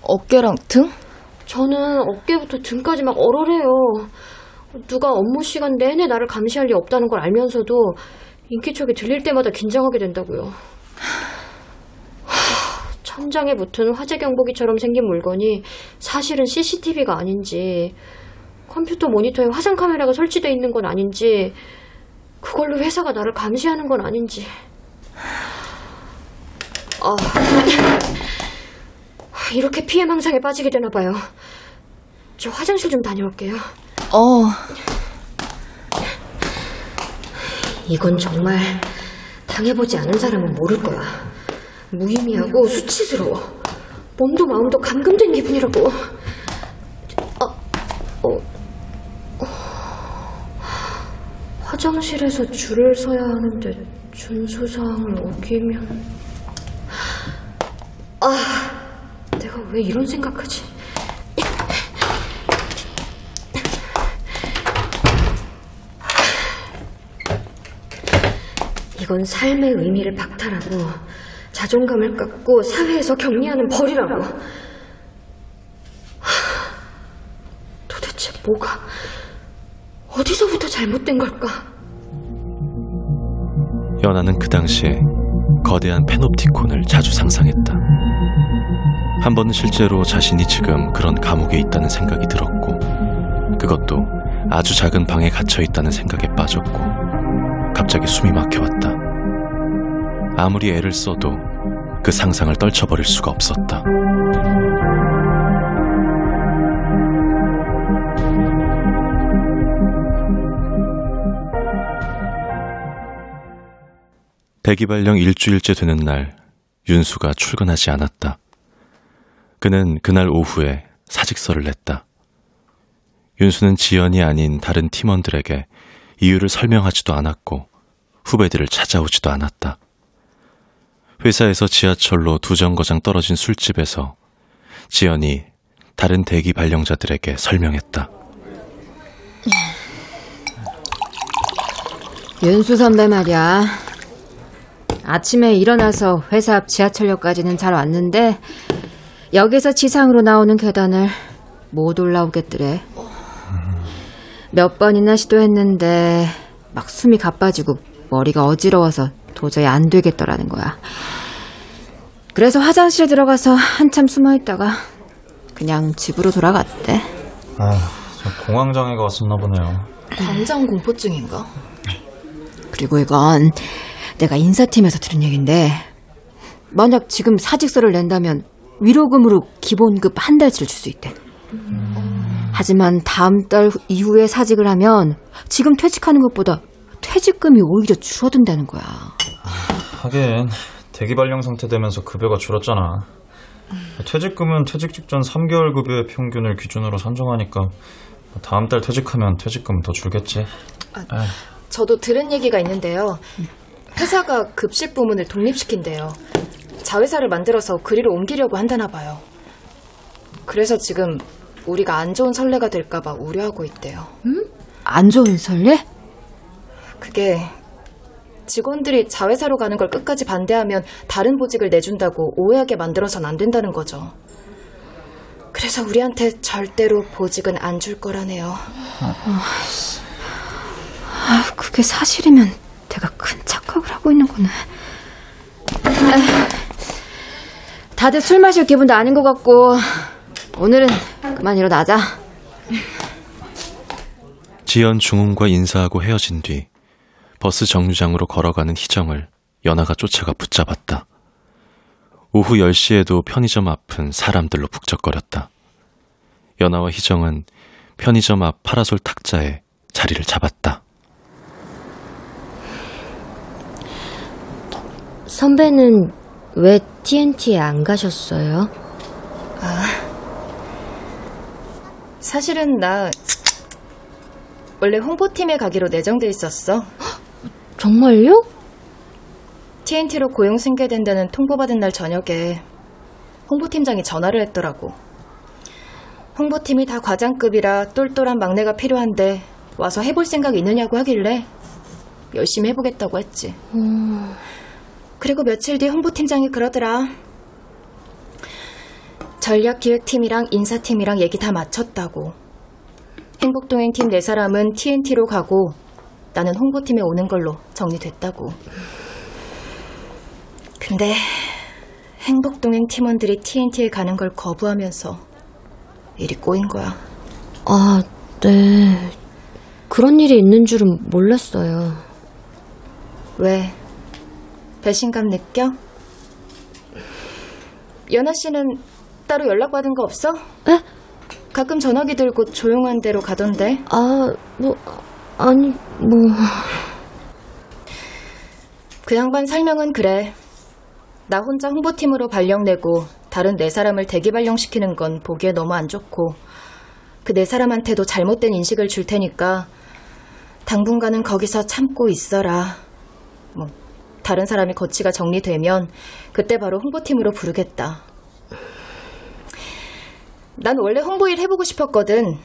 Speaker 8: 어깨랑 등?
Speaker 9: 저는 어깨부터 등까지 막 얼얼해요. 누가 업무 시간 내내 나를 감시할 리 없다는 걸 알면서도 인기척이 들릴 때마다 긴장하게 된다고요. 천장에 붙은 화재 경보기처럼 생긴 물건이 사실은 CCTV가 아닌지 컴퓨터 모니터에 화상 카메라가 설치돼 있는 건 아닌지 그걸로 회사가 나를 감시하는 건 아닌지 아 이렇게 피해 망상에 빠지게 되나 봐요. 저 화장실 좀 다녀올게요.
Speaker 8: 어.
Speaker 9: 이건 정말 당해보지 않은 사람은 모를 거야. 무의미하고 수치스러워. 몸도 마음도 감금된 기분이라고. 아, 어, 어. 화장실에서 줄을 서야 하는데 준수사항을 어기면 아, 내가 왜 이런 생각하지? 이건 삶의 의미를 박탈하고 자존감을 깎고 사회에서 격리하는 벌이라고. 하, 도대체 뭐가 어디서부터 잘못된 걸까?
Speaker 5: 연하는 그 당시에 거대한 페놉티콘을 자주 상상했다. 한 번은 실제로 자신이 지금 그런 감옥에 있다는 생각이 들었고, 그것도 아주 작은 방에 갇혀 있다는 생각에 빠졌고, 갑자기 숨이 막혀왔다. 아무리 애를 써도 그 상상을 떨쳐버릴 수가 없었다. 대기 발령 일주일째 되는 날, 윤수가 출근하지 않았다. 그는 그날 오후에 사직서를 냈다. 윤수는 지연이 아닌 다른 팀원들에게 이유를 설명하지도 않았고 후배들을 찾아오지도 않았다. 회사에서 지하철로 두 정거장 떨어진 술집에서 지연이 다른 대기 발령자들에게 설명했다.
Speaker 4: 윤수 선배 말이야. 아침에 일어나서 회사 앞 지하철역까지는 잘 왔는데 여기서 지상으로 나오는 계단을 못 올라오겠더래. 몇 번이나 시도했는데 막 숨이 가빠지고 머리가 어지러워서 도저히 안 되겠더라는 거야. 그래서 화장실에 들어가서 한참 숨어 있다가 그냥 집으로 돌아갔대.
Speaker 6: 아, 저 공황장애가 왔었나 보네요.
Speaker 8: 광장 공포증인가?
Speaker 4: 그리고 이건 내가 인사팀에서 들은 얘긴데 만약 지금 사직서를 낸다면 위로금으로 기본급 한 달치를 줄 수 있대. 하지만 다음 달 이후에 사직을 하면 지금 퇴직하는 것보다 퇴직금이 오히려 줄어든다는 거야.
Speaker 6: 하긴 대기 발령 상태 되면서 급여가 줄었잖아. 퇴직금은 퇴직 직전 3개월 급여의 평균을 기준으로 산정하니까 다음 달 퇴직하면 퇴직금 더 줄겠지.
Speaker 8: 아, 저도 들은 얘기가 있는데요. 회사가 급식 부문을 독립시킨대요. 자회사를 만들어서 그리로 옮기려고 한다나 봐요. 그래서 지금 우리가 안 좋은 선례가 될까봐 우려하고 있대요.
Speaker 4: 음? 안 좋은 선례?
Speaker 8: 그게 직원들이 자회사로 가는 걸 끝까지 반대하면 다른 보직을 내준다고 오해하게 만들어선 안 된다는 거죠. 그래서 우리한테 절대로 보직은 안 줄 거라네요.
Speaker 4: 아, 그게 사실이면 내가 큰 착각을 하고 있는 거네. 다들 술 마실 기분도 아닌 것 같고 오늘은 그만 일어나자.
Speaker 5: 지연 중흥과 인사하고 헤어진 뒤 버스 정류장으로 걸어가는 희정을 연하가 쫓아가 붙잡았다. 오후 10시에도 편의점 앞은 사람들로 북적거렸다. 연아와 희정은 편의점 앞 파라솔 탁자에 자리를 잡았다.
Speaker 9: 선배는 왜 TNT에 안 가셨어요?
Speaker 8: 사실은 나 원래 홍보팀에 가기로 내정돼 있었어.
Speaker 9: 정말요?
Speaker 8: TNT로 고용 승계된다는 통보받은 날 저녁에 홍보팀장이 전화를 했더라고. 홍보팀이 다 과장급이라 똘똘한 막내가 필요한데 와서 해볼 생각 있느냐고 하길래 열심히 해보겠다고 했지. 그리고 며칠 뒤 홍보팀장이 그러더라. 전략기획팀이랑 인사팀이랑 얘기 다 마쳤다고. 행복동행 팀 네 사람은 TNT로 가고 나는 홍보팀에 오는 걸로 정리됐다고. 근데 행복동행 팀원들이 TNT에 가는 걸 거부하면서 일이 꼬인 거야.
Speaker 9: 아, 네. 그런 일이 있는 줄은 몰랐어요.
Speaker 8: 왜? 배신감 느껴? 연아 씨는 따로 연락받은 거 없어?
Speaker 9: 에?
Speaker 8: 가끔 전화기 들고 조용한 데로 가던데.
Speaker 9: 아, 뭐, 아니, 뭐.
Speaker 8: 그 양반 설명은 그래. 나 혼자 홍보팀으로 발령내고 다른 네 사람을 대기 발령시키는 건 보기에 너무 안 좋고 그 네 사람한테도 잘못된 인식을 줄 테니까 당분간은 거기서 참고 있어라. 뭐 다른 사람이 거치가 정리되면 그때 바로 홍보팀으로 부르겠다. 난 원래 홍보일 해보고 싶었거든.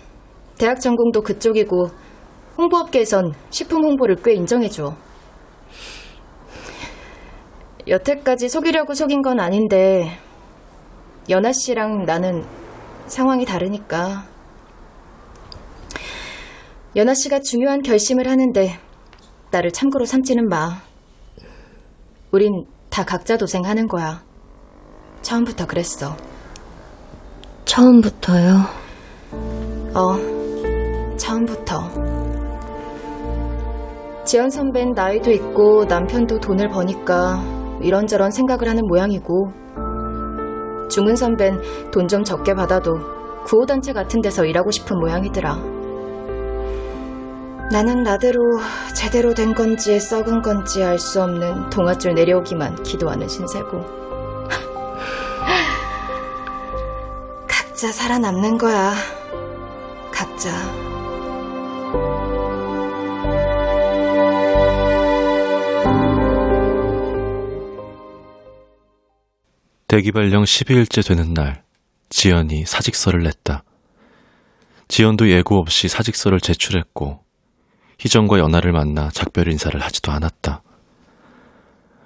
Speaker 8: 대학 전공도 그쪽이고 홍보업계에선 식품 홍보를 꽤 인정해줘. 여태까지 속이려고 속인 건 아닌데 연아 씨랑 나는 상황이 다르니까 연아 씨가 중요한 결심을 하는데 나를 참고로 삼지는 마. 우린 다 각자 도생하는 거야. 처음부터 그랬어.
Speaker 9: 처음부터요?
Speaker 8: 어, 처음부터. 지연 선배는 나이도 있고 남편도 돈을 버니까 이런저런 생각을 하는 모양이고 중은 선배는 돈 좀 적게 받아도 구호단체 같은 데서 일하고 싶은 모양이더라. 나는 나대로 제대로 된 건지 썩은 건지 알 수 없는 동아줄 내려오기만 기도하는 신세고. 각자 살아남는 거야. 각자.
Speaker 5: 대기 발령 12일째 되는 날, 지연이 사직서를 냈다. 지연도 예고 없이 사직서를 제출했고, 희정과 연아를 만나 작별 인사를 하지도 않았다.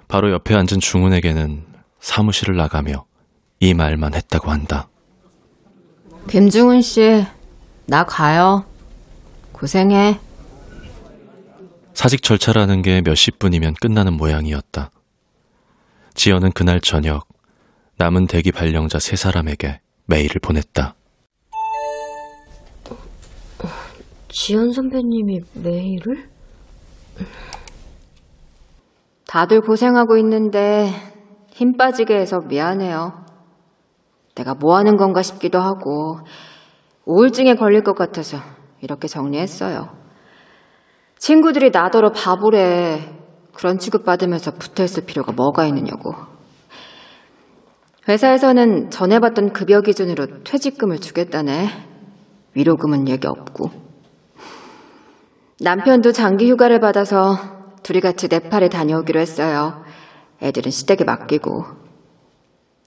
Speaker 5: 바로 옆에 앉은 중훈에게는 사무실을 나가며 이 말만 했다고 한다.
Speaker 4: 김중훈 씨, 나 가요. 고생해.
Speaker 5: 사직 절차라는 게 몇십 분이면 끝나는 모양이었다. 지연은 그날 저녁 남은 대기 발령자 세 사람에게 메일을 보냈다.
Speaker 9: 지연 선배님이 메일을?
Speaker 4: 다들 고생하고 있는데 힘 빠지게 해서 미안해요. 내가 뭐 하는 건가 싶기도 하고 우울증에 걸릴 것 같아서 이렇게 정리했어요. 친구들이 나더러 바보래. 그런 취급받으면서 붙어 있을 필요가 뭐가 있느냐고. 회사에서는 전에 받던 급여 기준으로 퇴직금을 주겠다네. 위로금은 얘기 없고. 남편도 장기 휴가를 받아서 둘이 같이 네팔에 다녀오기로 했어요. 애들은 시댁에 맡기고.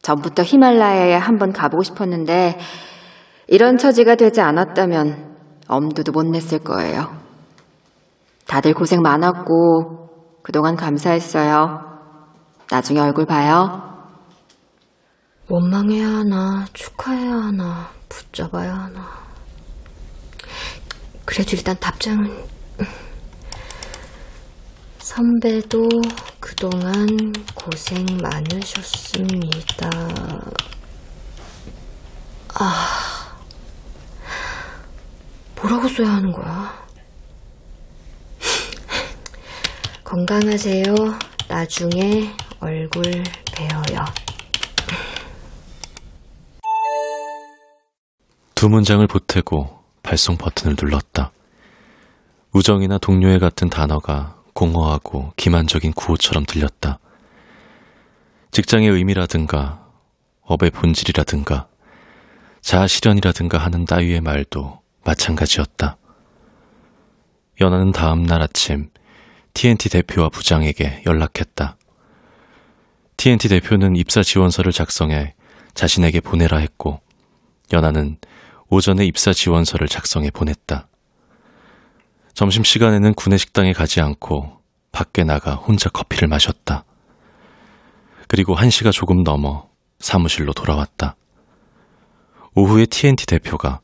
Speaker 4: 전부터 히말라야에 한번 가보고 싶었는데 이런 처지가 되지 않았다면 엄두도 못 냈을 거예요. 다들 고생 많았고 그동안 감사했어요. 나중에 얼굴 봐요.
Speaker 9: 원망해야 하나, 축하해야 하나, 붙잡아야 하나. 그래도 일단 답장은. 선배도 그동안 고생 많으셨습니다. 아, 뭐라고 써야 하는 거야? 건강하세요. 나중에 얼굴 배어요.
Speaker 5: 두 문장을 보태고 발송 버튼을 눌렀다. 우정이나 동료애 같은 단어가 공허하고 기만적인 구호처럼 들렸다. 직장의 의미라든가 업의 본질이라든가 자아실현이라든가 하는 따위의 말도 마찬가지였다. 연하는 다음 날 아침 TNT 대표와 부장에게 연락했다. TNT 대표는 입사 지원서를 작성해 자신에게 보내라 했고 연하는 오전에 입사 지원서를 작성해 보냈다. 점심시간에는 구내식당에 가지 않고 밖에 나가 혼자 커피를 마셨다. 그리고 한시가 조금 넘어 사무실로 돌아왔다. 오후에 TNT 대표가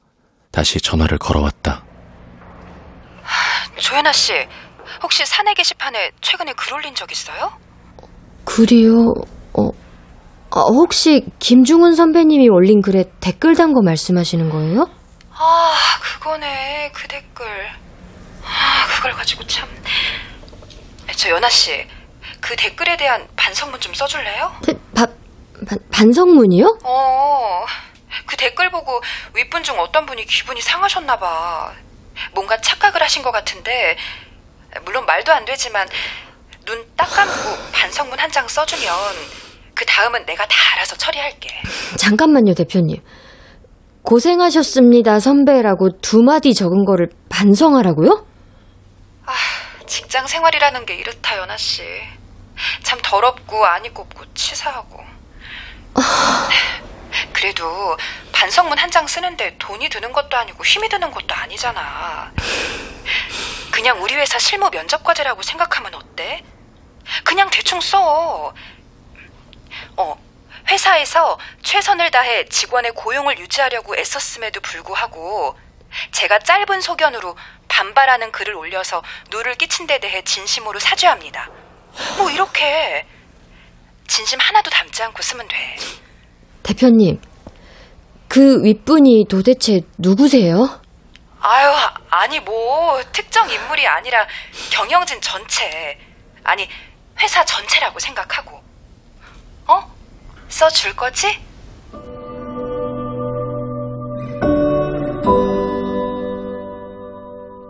Speaker 5: 다시 전화를 걸어왔다.
Speaker 10: 조연아 씨, 혹시 사내 게시판에 최근에 글 올린 적 있어요?
Speaker 9: 글이요? 어, 아, 혹시 김중훈 선배님이 올린 글에 댓글 단 거 말씀하시는 거예요?
Speaker 10: 아, 그거네. 그 댓글. 아, 그걸 가지고 참. 저 연아 씨, 그 댓글에 대한 반성문 좀 써줄래요?
Speaker 9: 대- 바, 반, 반성문이요?
Speaker 10: 어, 그 댓글 보고 윗분 중 어떤 분이 기분이 상하셨나 봐. 뭔가 착각을 하신 것 같은데, 물론 말도 안 되지만, 눈 딱 감고 반성문 한 장 써주면, 그 다음은 내가 다 알아서 처리할게.
Speaker 9: 잠깐만요, 대표님. 고생하셨습니다, 선배라고 두 마디 적은 거를 반성하라고요?
Speaker 10: 아, 직장 생활이라는 게 이렇다, 연아 씨. 참 더럽고 아니 꼽고 치사하고. 그래도 반성문 한 장 쓰는데 돈이 드는 것도 아니고 힘이 드는 것도 아니잖아. 그냥 우리 회사 실무 면접 과제라고 생각하면 어때? 그냥 대충 써. 어, 회사에서 최선을 다해 직원의 고용을 유지하려고 애썼음에도 불구하고 제가 짧은 소견으로 반발하는 글을 올려서 누를 끼친 데 대해 진심으로 사죄합니다. 뭐 이렇게 진심 하나도 담지 않고 쓰면 돼.
Speaker 9: 대표님, 그 윗분이 도대체 누구세요?
Speaker 10: 아유, 아니 뭐 특정 인물이 아니라 경영진 전체. 아니, 회사 전체라고 생각하고. 어? 써줄 거지?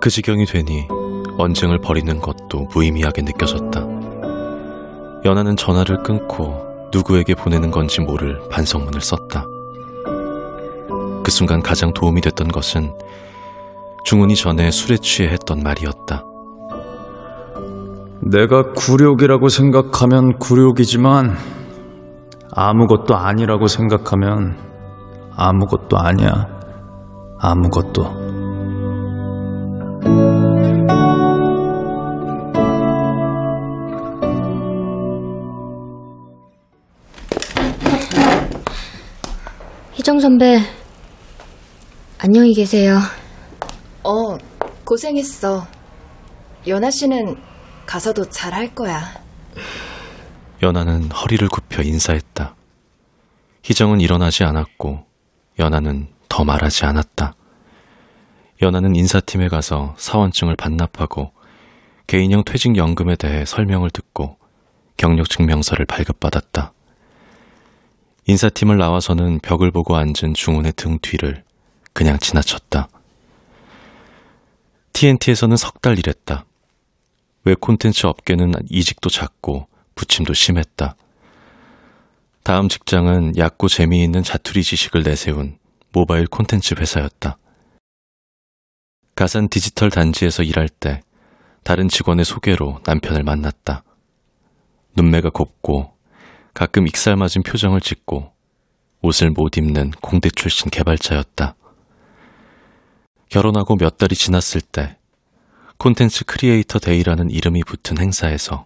Speaker 5: 그 지경이 되니 언쟁을 벌이는 것도 무의미하게 느껴졌다. 연하는 전화를 끊고 누구에게 보내는 건지 모를 반성문을 썼다. 그 순간 가장 도움이 됐던 것은 중훈이 전에 술에 취해 했던 말이었다.
Speaker 6: 내가 굴욕이라고 생각하면 굴욕이지만 아무것도 아니라고 생각하면 아무것도 아니야. 아무것도.
Speaker 9: 희정 선배, 안녕히 계세요.
Speaker 8: 어, 고생했어. 연아 씨는 가서도 잘 할 거야.
Speaker 5: 연하는 허리를 굽혀 인사했다. 희정은 일어나지 않았고 연하는 더 말하지 않았다. 연하는 인사팀에 가서 사원증을 반납하고 개인형 퇴직연금에 대해 설명을 듣고 경력증명서를 발급받았다. 인사팀을 나와서는 벽을 보고 앉은 중훈의 등 뒤를 그냥 지나쳤다. TNT에서는 석 달 일했다. 웹 콘텐츠 업계는 이직도 잦고 부침도 심했다. 다음 직장은 얕고 재미있는 자투리 지식을 내세운 모바일 콘텐츠 회사였다. 가산 디지털 단지에서 일할 때 다른 직원의 소개로 남편을 만났다. 눈매가 곱고 가끔 익살맞은 표정을 짓고 옷을 못 입는 공대 출신 개발자였다. 결혼하고 몇 달이 지났을 때 콘텐츠 creator day라는 이름이 붙은 행사에서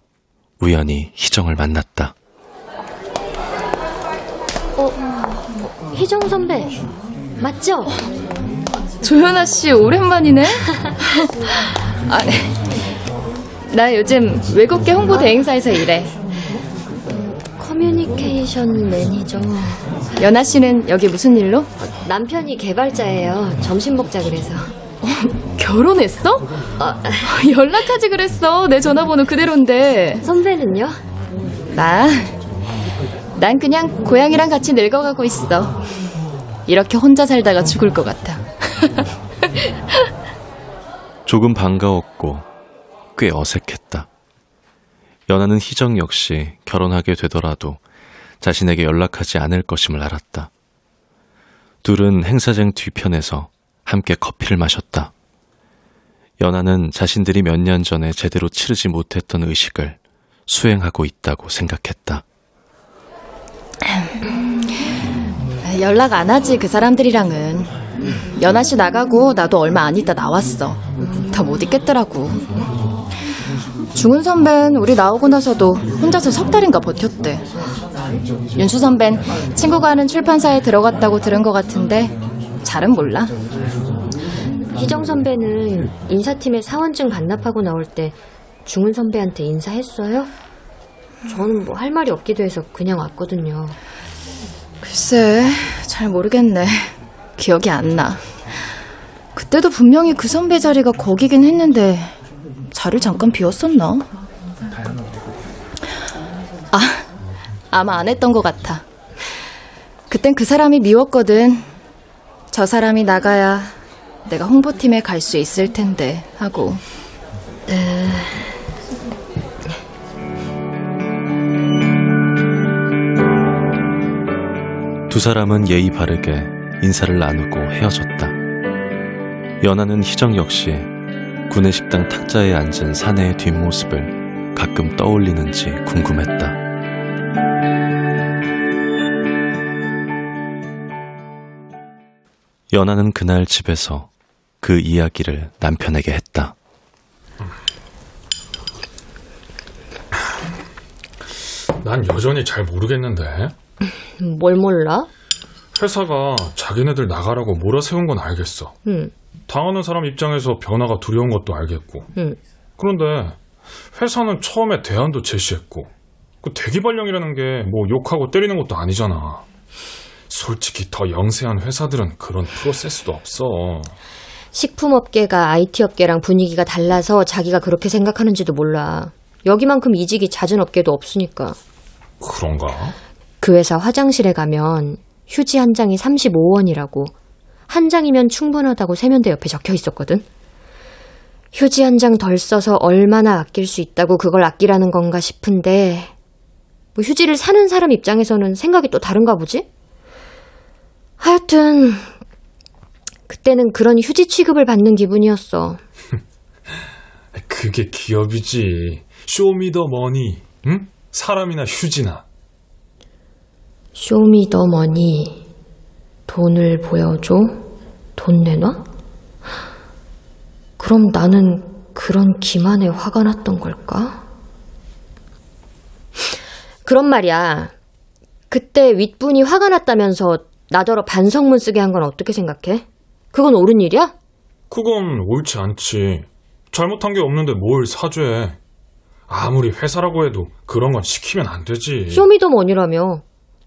Speaker 5: 우연히 희정을 만났다.
Speaker 9: 어, 희정 선배, 맞죠?
Speaker 8: 조현아 씨 오랜만이네. 아, 나 요즘 외국계 홍보 대행사에서 일해.
Speaker 9: 커뮤니케이션 매니저.
Speaker 8: 연아 씨는 여기 무슨 일로?
Speaker 9: 남편이 개발자예요. 점심 먹자 그래서.
Speaker 8: 결혼했어? 아, 연락하지 그랬어. 내 전화번호 그대로인데.
Speaker 9: 선배는요?
Speaker 8: 나, 난 그냥 고양이랑 같이 늙어가고 있어. 이렇게 혼자 살다가 죽을 것 같아.
Speaker 5: 조금 반가웠고 꽤 어색했다. 연하는 희정 역시 결혼하게 되더라도 자신에게 연락하지 않을 것임을 알았다. 둘은 행사장 뒤편에서 함께 커피를 마셨다. 연하는 자신들이 몇 년 전에 제대로 치르지 못했던 의식을 수행하고 있다고 생각했다.
Speaker 8: 연락 안 하지 그 사람들이랑은. 연하 씨 나가고 나도 얼마 안 있다 나왔어. 더 못 있겠더라고. 중훈 선배는 우리 나오고 나서도 혼자서 석 달인가 버텼대. 윤수 선배는 친구가 하는 출판사에 들어갔다고 들은 것 같은데 잘은 몰라.
Speaker 9: 희정 선배는 인사팀에 사원증 반납하고 나올 때 중은 선배한테 인사했어요? 저는 뭐 할 말이 없기도 해서 그냥 왔거든요.
Speaker 8: 글쎄, 잘 모르겠네. 기억이 안 나. 그때도 분명히 그 선배 자리가 거기긴 했는데 자리를 잠깐 비웠었나? 아, 아마 안 했던 것 같아. 그땐 그 사람이 미웠거든. 저 사람이 나가야 내가 홍보팀에 갈 수 있을 텐데 하고.
Speaker 9: 네.
Speaker 5: 두 사람은 예의 바르게 인사를 나누고 헤어졌다. 연하는 희정 역시 구내식당 탁자에 앉은 사내의 뒷모습을 가끔 떠올리는지 궁금했다. 연하는 그날 집에서 그 이야기를 남편에게 했다.
Speaker 15: 난 여전히 잘 모르겠는데.
Speaker 9: 뭘 몰라?
Speaker 15: 회사가 자기네들 나가라고 몰아세운 건 알겠어.
Speaker 9: 응,
Speaker 15: 당하는 사람 입장에서 변화가 두려운 것도 알겠고.
Speaker 9: 응.
Speaker 15: 그런데 회사는 처음에 대안도 제시했고 그 대기발령이라는 게 뭐 욕하고 때리는 것도 아니잖아. 솔직히 더 영세한 회사들은 그런 프로세스도 없어.
Speaker 9: 식품업계가 IT업계랑 분위기가 달라서 자기가 그렇게 생각하는지도 몰라. 여기만큼 이직이 잦은 업계도 없으니까.
Speaker 15: 그런가?
Speaker 9: 그 회사 화장실에 가면 휴지 한 장이 35원이라고 한 장이면 충분하다고 세면대 옆에 적혀 있었거든. 휴지 한 장 덜 써서 얼마나 아낄 수 있다고 그걸 아끼라는 건가 싶은데 뭐 휴지를 사는 사람 입장에서는 생각이 또 다른가 보지? 하여튼 그때는 그런 휴지 취급을 받는 기분이었어.
Speaker 15: 그게 기업이지. 쇼미더머니. 응? 사람이나 휴지나.
Speaker 9: 쇼미더머니 돈을 보여줘? 돈 내놔? 그럼 나는 그런 기만에 화가 났던 걸까? 그런 말이야. 그때 윗분이 화가 났다면서 나더러 반성문 쓰게 한 건 어떻게 생각해? 그건 옳은 일이야?
Speaker 15: 그건 옳지 않지. 잘못한 게 없는데 뭘 사죄해. 아무리 회사라고 해도 그런 건 시키면 안 되지.
Speaker 9: 쇼미더머니라며.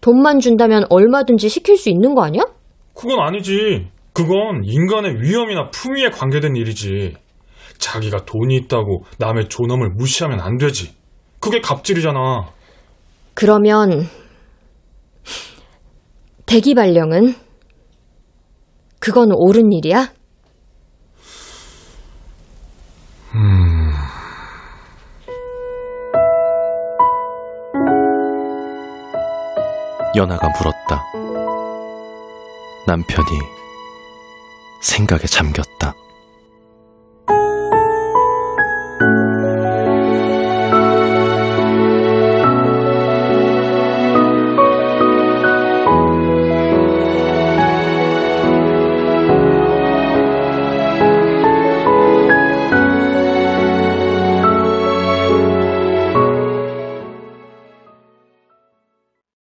Speaker 9: 돈만 준다면 얼마든지 시킬 수 있는 거 아니야?
Speaker 15: 그건 아니지. 그건 인간의 위험이나 품위에 관계된 일이지. 자기가 돈이 있다고 남의 존엄을 무시하면 안 되지. 그게 갑질이잖아.
Speaker 9: 그러면 대기 발령은 그건 옳은 일이야?
Speaker 15: 음.
Speaker 5: 연하가 물었다. 남편이 생각에 잠겼다.